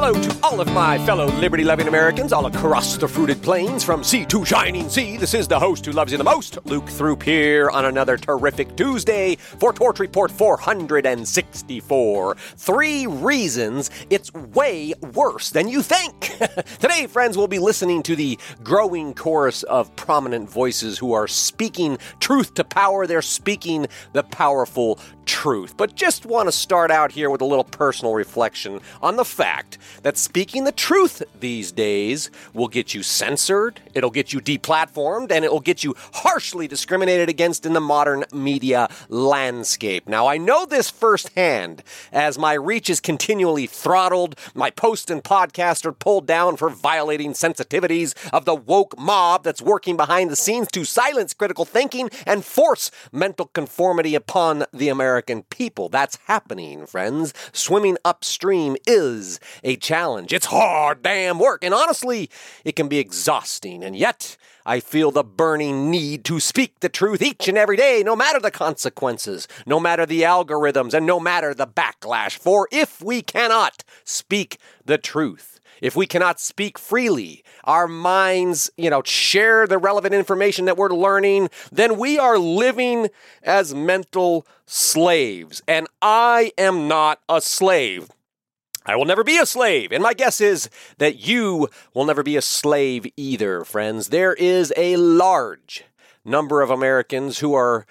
Hello to all of my fellow liberty loving Americans all across the fruited plains from sea to shining sea. This is the host who loves you the most, Luke Throop, here on another terrific Tuesday for Torch Report 464. Three reasons it's way worse than you think. Today, friends, we'll be listening to the growing chorus of prominent voices who are speaking truth to power. They're speaking the powerful truth. But just want to start out here with a little personal reflection on the fact that speaking the truth these days will get you censored, it'll get you deplatformed, and it'll get you harshly discriminated against in the modern media landscape. Now, I know this firsthand as my reach is continually throttled, my posts and podcasts are pulled down for violating sensitivities of the woke mob that's working behind the scenes to silence critical thinking and force mental conformity upon the American people. That's happening, friends. Swimming upstream is challenge. It's hard damn work, and honestly, it can be exhausting. And yet, I feel the burning need to speak the truth each and every day, no matter the consequences, no matter the algorithms, and no matter the backlash. For if we cannot speak the truth, if we cannot speak freely, our minds, you know, share the relevant information that we're learning, then we are living as mental slaves. And I am not a slave. I will never be a slave. And my guess is that you will never be a slave either, friends. There is a large number of Americans who are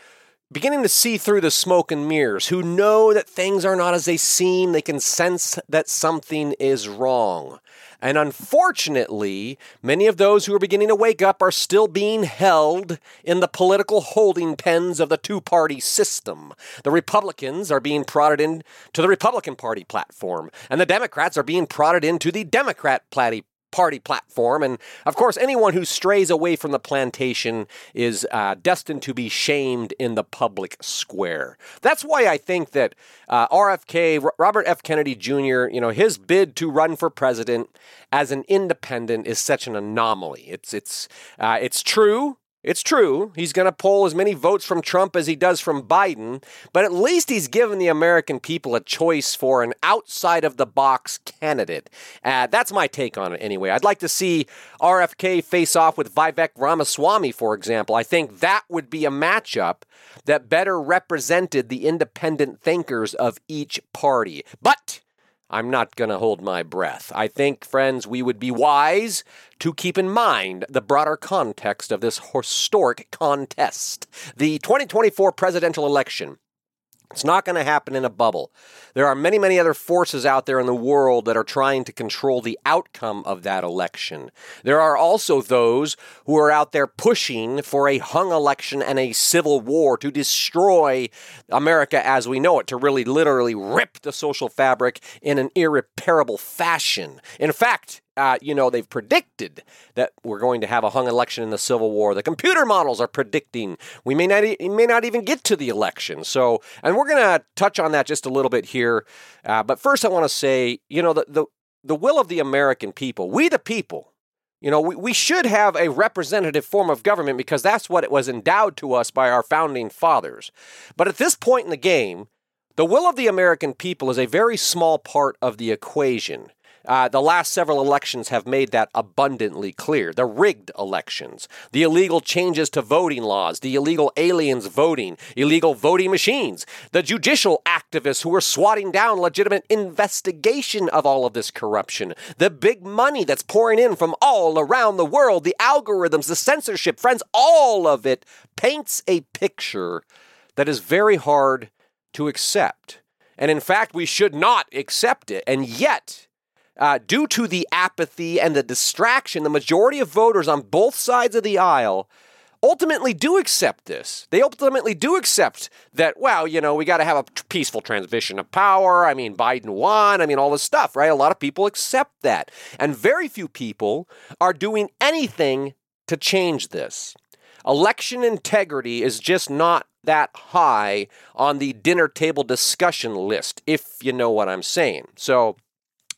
beginning to see through the smoke and mirrors, who know that things are not as they seem. They can sense that something is wrong. And unfortunately, many of those who are beginning to wake up are still being held in the political holding pens of the two party system. The Republicans are being prodded into the Republican Party platform, and the Democrats are being prodded into the Democrat Party party platform. And of course, anyone who strays away from the plantation is uh, destined to be shamed in the public square. That's why I think that uh, RFK, Robert F. Kennedy Jr., you know, his bid to run for president as an independent is such an anomaly. It's it's uh, it's true it's true, he's going to pull as many votes from Trump as he does from Biden, but at least he's given the American people a choice for an outside of the box candidate. Uh, that's my take on it anyway. I'd like to see RFK face off with Vivek Ramaswamy, for example. I think that would be a matchup that better represented the independent thinkers of each party. But I'm not going to hold my breath. I think, friends, we would be wise to keep in mind the broader context of this historic contest. The 2024 presidential election it's not going to happen in a bubble. There are many, many other forces out there in the world that are trying to control the outcome of that election. There are also those who are out there pushing for a hung election and a civil war to destroy America as we know it, to really literally rip the social fabric in an irreparable fashion. In fact, uh, you know, they've predicted that we're going to have a hung election in the Civil War. The computer models are predicting we may not e- may not even get to the election. So, and we're going to touch on that just a little bit here. Uh, but first, I want to say, you know, the, the the will of the American people, we the people. You know, we, we should have a representative form of government because that's what it was endowed to us by our founding fathers. But at this point in the game, the will of the American people is a very small part of the equation. Uh, the last several elections have made that abundantly clear. The rigged elections, the illegal changes to voting laws, the illegal aliens voting, illegal voting machines, the judicial activists who are swatting down legitimate investigation of all of this corruption, the big money that's pouring in from all around the world, the algorithms, the censorship, friends, all of it paints a picture that is very hard to accept. And in fact, we should not accept it. And yet, uh, due to the apathy and the distraction, the majority of voters on both sides of the aisle ultimately do accept this. They ultimately do accept that, well, you know, we got to have a peaceful transition of power. I mean, Biden won. I mean, all this stuff, right? A lot of people accept that. And very few people are doing anything to change this. Election integrity is just not that high on the dinner table discussion list, if you know what I'm saying. So,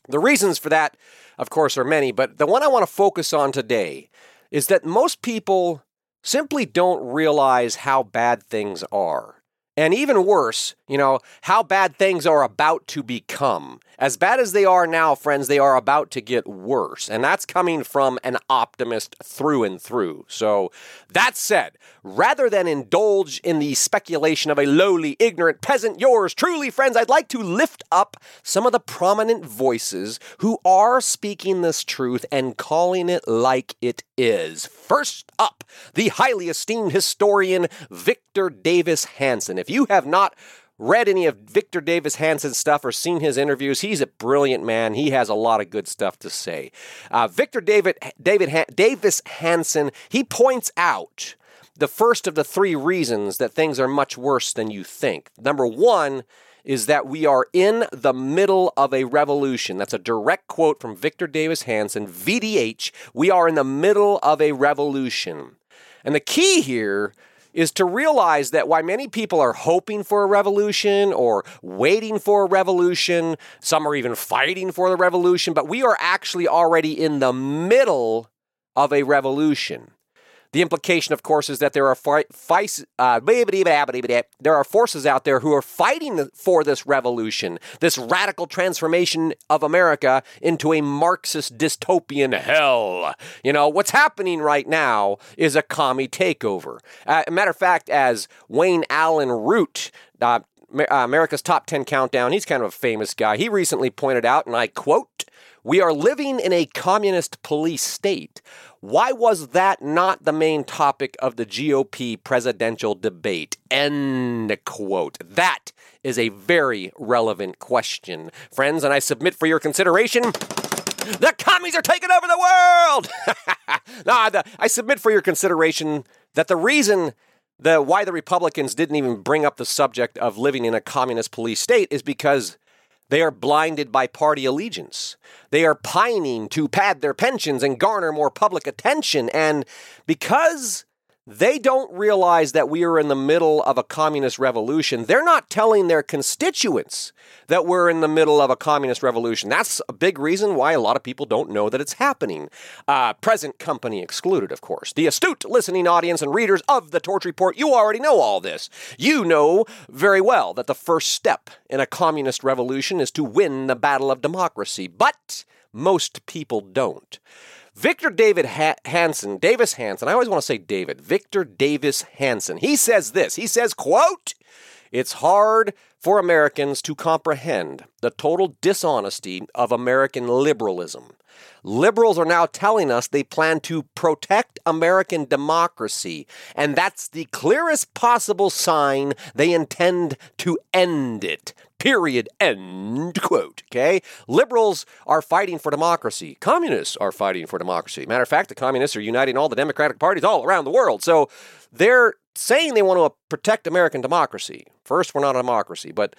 the reasons for that, of course, are many, but the one I want to focus on today is that most people simply don't realize how bad things are. And even worse, you know, how bad things are about to become. As bad as they are now, friends, they are about to get worse. And that's coming from an optimist through and through. So, that said, rather than indulge in the speculation of a lowly, ignorant peasant, yours truly, friends, I'd like to lift up some of the prominent voices who are speaking this truth and calling it like it is. First up, the highly esteemed historian Victor Davis Hanson. If you have not read any of Victor Davis Hanson's stuff or seen his interviews, he's a brilliant man. He has a lot of good stuff to say. Uh, Victor David, David Davis Hanson, he points out the first of the three reasons that things are much worse than you think. Number one is that we are in the middle of a revolution. That's a direct quote from Victor Davis Hanson, VDH. We are in the middle of a revolution. And the key here is to realize that while many people are hoping for a revolution or waiting for a revolution, some are even fighting for the revolution, but we are actually already in the middle of a revolution. The implication, of course, is that there are fi- uh, there are forces out there who are fighting for this revolution, this radical transformation of America into a Marxist dystopian hell. You know, what's happening right now is a commie takeover. Uh, matter of fact, as Wayne Allyn Root, uh, America's Top 10 Countdown, he's kind of a famous guy. He recently pointed out, and I quote, We are living in a communist police state why was that not the main topic of the GOP presidential debate? End quote. That is a very relevant question, friends, and I submit for your consideration. The commies are taking over the world! no, the, I submit for your consideration that the reason the why the Republicans didn't even bring up the subject of living in a communist police state is because they are blinded by party allegiance. They are pining to pad their pensions and garner more public attention. And because they don't realize that we are in the middle of a communist revolution. They're not telling their constituents that we're in the middle of a communist revolution. That's a big reason why a lot of people don't know that it's happening. Uh, present company excluded, of course. The astute listening audience and readers of the Torch Report, you already know all this. You know very well that the first step in a communist revolution is to win the battle of democracy, but most people don't. Victor David ha- Hanson, Davis Hanson, I always want to say David, Victor Davis Hanson. He says this. He says, quote, it's hard for Americans to comprehend the total dishonesty of American liberalism. Liberals are now telling us they plan to protect American democracy, and that's the clearest possible sign they intend to end it. Period. End quote. Okay? Liberals are fighting for democracy. Communists are fighting for democracy. Matter of fact, the communists are uniting all the Democratic parties all around the world. So they're saying they want to protect American democracy. First, we're not a democracy, but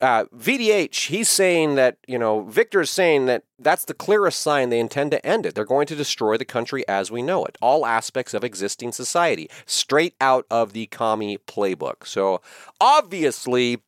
uh, VDH, he's saying that, you know, Victor is saying that that's the clearest sign they intend to end it. They're going to destroy the country as we know it, all aspects of existing society, straight out of the commie playbook. So obviously,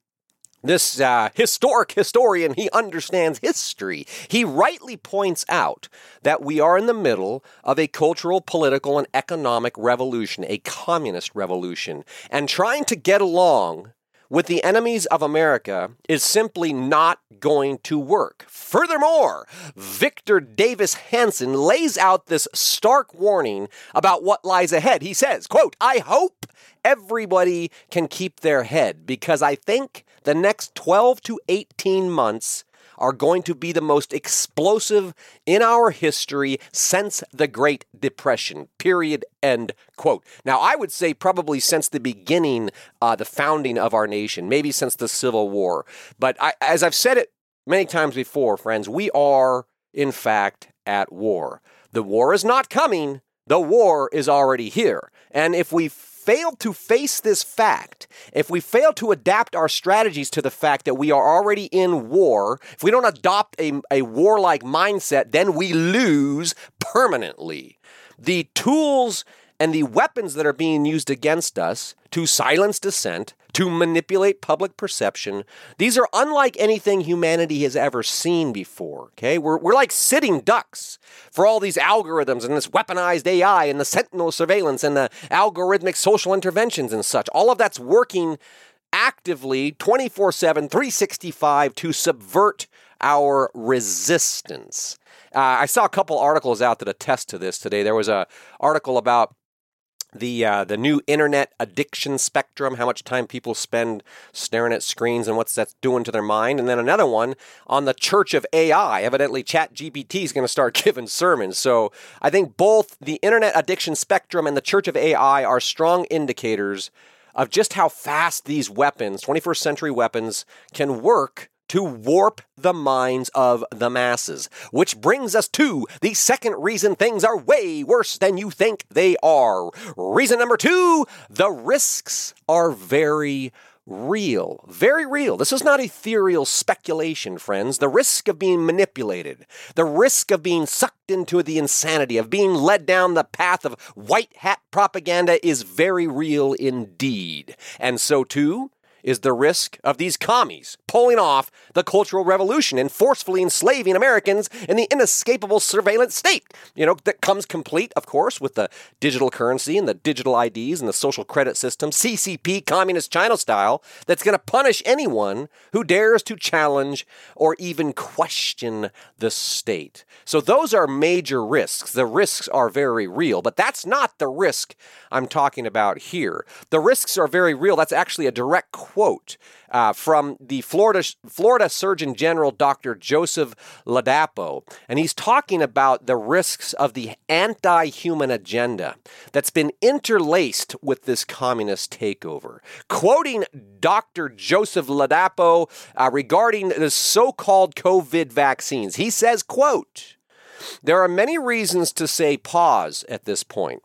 this uh, historic historian, he understands history. He rightly points out that we are in the middle of a cultural, political, and economic revolution, a communist revolution. And trying to get along with the enemies of America is simply not going to work. Furthermore, Victor Davis Hanson lays out this stark warning about what lies ahead. He says, quote, I hope everybody can keep their head because I think the next 12 to 18 months are going to be the most explosive in our history since the Great Depression. Period. End quote. Now, I would say probably since the beginning, uh, the founding of our nation, maybe since the Civil War. But I, as I've said it many times before, friends, we are, in fact, at war. The war is not coming. The war is already here. And if we fail to face this fact, if we fail to adapt our strategies to the fact that we are already in war, if we don't adopt a, a warlike mindset, then we lose permanently. The tools and the weapons that are being used against us to silence dissent, to manipulate public perception, these are unlike anything humanity has ever seen before. Okay, we're, we're like sitting ducks for all these algorithms and this weaponized AI and the sentinel surveillance and the algorithmic social interventions and such. All of that's working actively 24 7, 365 to subvert our resistance. Uh, I saw a couple articles out that attest to this today. There was a article about the uh, the new internet addiction spectrum, how much time people spend staring at screens and what's that's doing to their mind, and then another one on the Church of AI. Evidently, ChatGPT is going to start giving sermons. So I think both the internet addiction spectrum and the Church of AI are strong indicators of just how fast these weapons, 21st century weapons, can work to warp the minds of the masses. Which brings us to the second reason things are way worse than you think they are. Reason number two the risks are very real. Very real. This is not ethereal speculation, friends. The risk of being manipulated, the risk of being sucked into the insanity, of being led down the path of white hat propaganda is very real indeed. And so, too, is the risk of these commies pulling off the Cultural Revolution and forcefully enslaving Americans in the inescapable surveillance state. You know, that comes complete, of course, with the digital currency and the digital IDs and the social credit system, CCP, communist China style, that's going to punish anyone who dares to challenge or even question the state. So those are major risks. The risks are very real, but that's not the risk I'm talking about here. The risks are very real. That's actually a direct quote uh, from the Florida, Florida Surgeon General, Dr. Joseph Ladapo. And he's talking about the risks of the anti human agenda that's been interlaced with this communist takeover. Quoting Dr. Joseph Ladapo uh, regarding the so called COVID vaccines, he says, quote, there are many reasons to say pause at this point.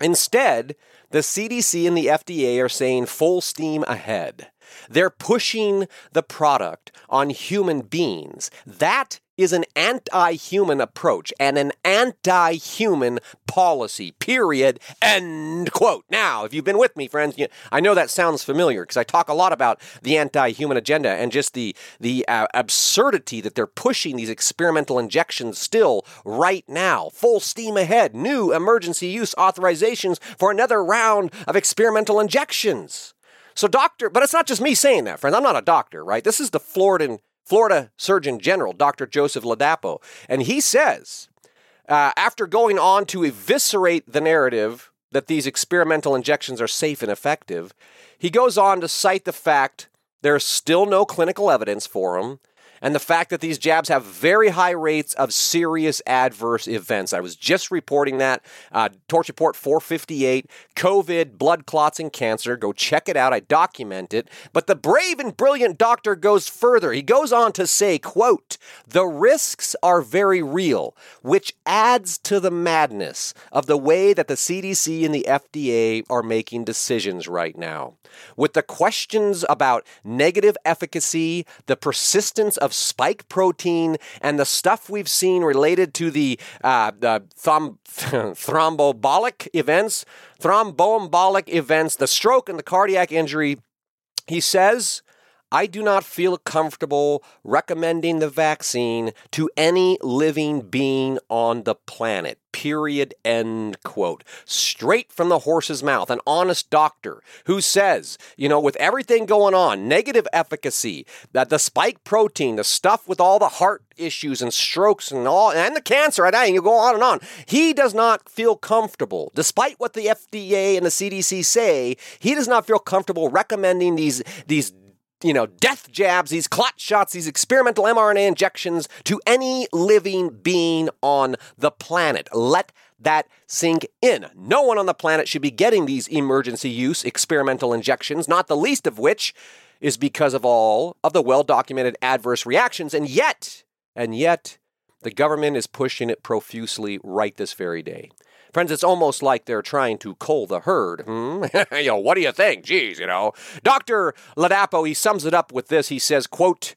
Instead, the CDC and the FDA are saying full steam ahead. They're pushing the product on human beings. That is an anti human approach and an anti human policy, period. End quote. Now, if you've been with me, friends, you, I know that sounds familiar because I talk a lot about the anti human agenda and just the, the uh, absurdity that they're pushing these experimental injections still right now. Full steam ahead. New emergency use authorizations for another round of experimental injections. So, doctor, but it's not just me saying that, friends. I'm not a doctor, right? This is the Florida Florida Surgeon General, Dr. Joseph Ladapo. And he says, uh, after going on to eviscerate the narrative that these experimental injections are safe and effective, he goes on to cite the fact there's still no clinical evidence for them and the fact that these jabs have very high rates of serious adverse events. I was just reporting that. Uh, Torch Report 458, COVID, blood clots, and cancer. Go check it out. I document it. But the brave and brilliant doctor goes further. He goes on to say, quote, the risks are very real, which adds to the madness of the way that the CDC and the FDA are making decisions right now. With the questions about negative efficacy, the persistence of spike protein and the stuff we've seen related to the, uh, the thom- thrombobolic events, thromboembolic events, the stroke and the cardiac injury, he says I do not feel comfortable recommending the vaccine to any living being on the planet. Period. End quote. Straight from the horse's mouth. An honest doctor who says, you know, with everything going on, negative efficacy, that the spike protein, the stuff with all the heart issues and strokes and all, and the cancer, and you go on and on. He does not feel comfortable, despite what the FDA and the CDC say, he does not feel comfortable recommending these, these you know, death jabs, these clot shots, these experimental mRNA injections to any living being on the planet. Let that sink in. No one on the planet should be getting these emergency use experimental injections, not the least of which is because of all of the well documented adverse reactions. And yet, and yet, the government is pushing it profusely right this very day. Friends, it's almost like they're trying to cull the herd. Hmm? you know, what do you think? Geez, you know. Dr. Ladapo, he sums it up with this. He says, quote,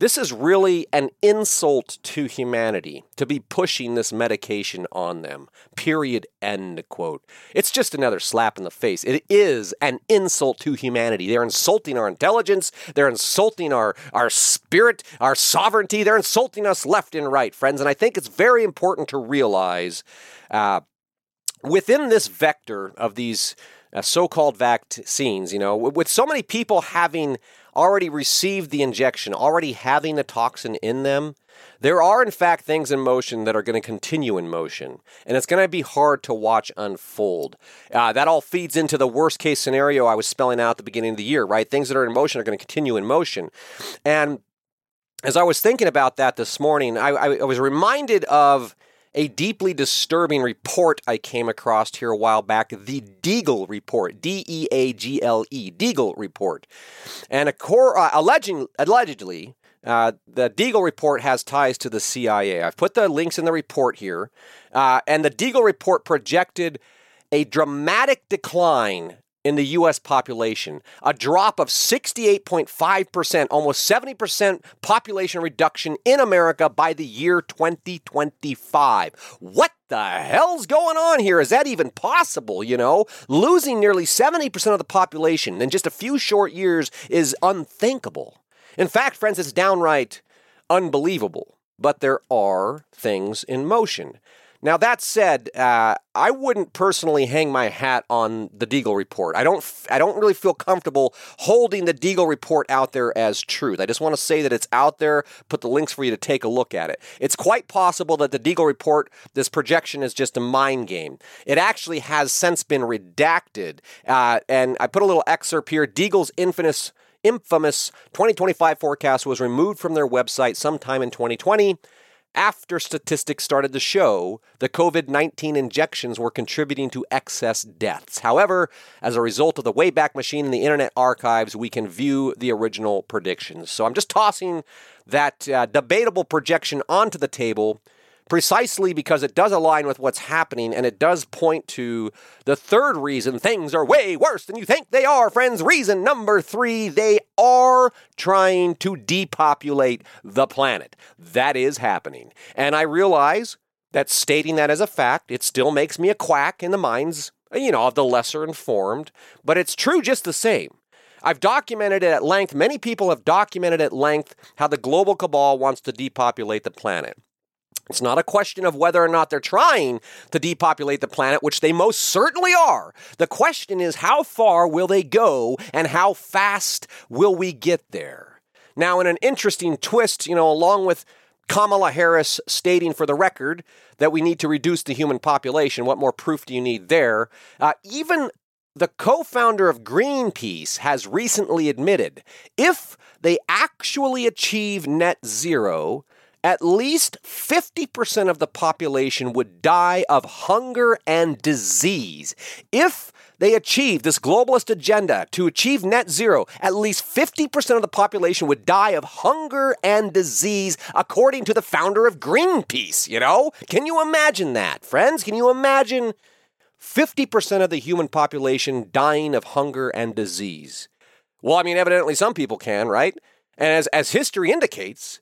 this is really an insult to humanity to be pushing this medication on them. Period. End quote. It's just another slap in the face. It is an insult to humanity. They're insulting our intelligence. They're insulting our, our spirit, our sovereignty. They're insulting us left and right, friends. And I think it's very important to realize uh, within this vector of these uh, so-called vaccines. You know, with so many people having already received the injection, already having the toxin in them, there are, in fact, things in motion that are going to continue in motion, and it's going to be hard to watch unfold. Uh, that all feeds into the worst case scenario I was spelling out at the beginning of the year, right? Things that are in motion are going to continue in motion. And as I was thinking about that this morning, I, I, I was reminded of a deeply disturbing report I came across here a while back, the Deagle Report, D E A G L E, Deagle Report. And a core, uh, alleging, allegedly, uh, the Deagle report has ties to the CIA. I've put the links in the report here. Uh, and the Deagle report projected a dramatic decline in the U.S. population, a drop of 68.5%, almost 70% population reduction in America by the year 2025. What the hell's going on here? Is that even possible? You know, losing nearly 70% of the population in just a few short years is unthinkable. In fact, friends, it's downright unbelievable. But there are things in motion. Now that said, uh, I wouldn't personally hang my hat on the Deagle report. I don't. I don't really feel comfortable holding the Deagle report out there as truth. I just want to say that it's out there. Put the links for you to take a look at it. It's quite possible that the Deagle report, this projection, is just a mind game. It actually has since been redacted, uh, and I put a little excerpt here. Deagle's infamous infamous 2025 forecast was removed from their website sometime in 2020 after statistics started to show the COVID 19 injections were contributing to excess deaths. However, as a result of the Wayback Machine and the Internet Archives, we can view the original predictions. So I'm just tossing that uh, debatable projection onto the table precisely because it does align with what's happening and it does point to the third reason things are way worse than you think they are, friends. Reason number three they are trying to depopulate the planet. That is happening. And I realize that stating that as a fact, it still makes me a quack in the minds, you know, of the lesser informed, but it's true just the same. I've documented it at length. Many people have documented at length how the global cabal wants to depopulate the planet. It's not a question of whether or not they're trying to depopulate the planet, which they most certainly are. The question is how far will they go and how fast will we get there? Now, in an interesting twist, you know, along with Kamala Harris stating for the record that we need to reduce the human population, what more proof do you need there? Uh, even the co founder of Greenpeace has recently admitted if they actually achieve net zero, at least 50% of the population would die of hunger and disease. If they achieve this globalist agenda to achieve net zero, at least 50% of the population would die of hunger and disease, according to the founder of Greenpeace. You know? Can you imagine that, friends? Can you imagine 50% of the human population dying of hunger and disease? Well, I mean, evidently some people can, right? And as, as history indicates,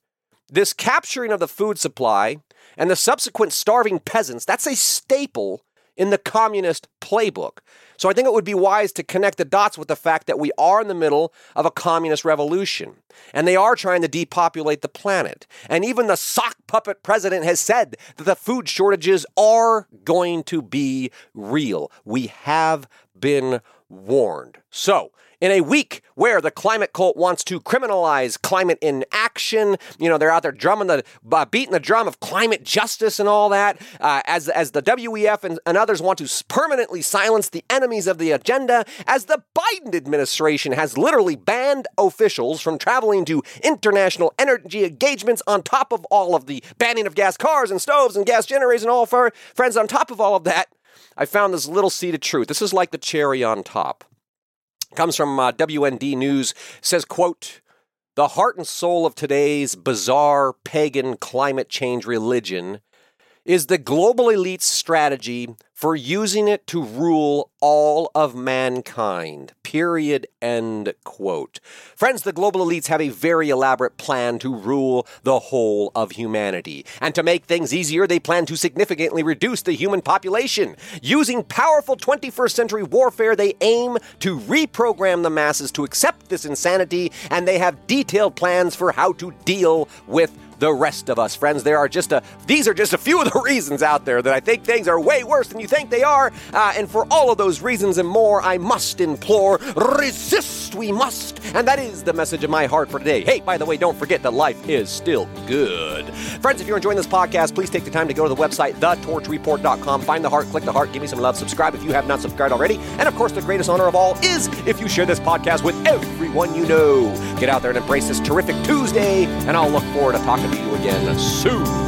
this capturing of the food supply and the subsequent starving peasants, that's a staple in the communist playbook. So I think it would be wise to connect the dots with the fact that we are in the middle of a communist revolution and they are trying to depopulate the planet. And even the sock puppet president has said that the food shortages are going to be real. We have been warned. So, in a week where the climate cult wants to criminalize climate inaction. You know, they're out there drumming the, uh, beating the drum of climate justice and all that. Uh, as, as the WEF and, and others want to permanently silence the enemies of the agenda, as the Biden administration has literally banned officials from traveling to international energy engagements on top of all of the banning of gas cars and stoves and gas generators and all for friends on top of all of that. I found this little seed of truth. This is like the cherry on top comes from uh, WND News says quote the heart and soul of today's bizarre pagan climate change religion is the global elite's strategy for using it to rule all of mankind. Period. End quote. Friends, the global elites have a very elaborate plan to rule the whole of humanity. And to make things easier, they plan to significantly reduce the human population. Using powerful 21st century warfare, they aim to reprogram the masses to accept this insanity, and they have detailed plans for how to deal with the rest of us. Friends, there are just a, these are just a few of the reasons out there that I think things are way worse than you think they are. Uh, and for all of those reasons and more, I must implore, resist we must. And that is the message of my heart for today. Hey, by the way, don't forget that life is still good. Friends, if you're enjoying this podcast, please take the time to go to the website, thetorchreport.com, find the heart, click the heart, give me some love, subscribe if you have not subscribed already. And of course, the greatest honor of all is if you share this podcast with everyone you know. Get out there and embrace this terrific Tuesday, and I'll look forward to talking to you again soon.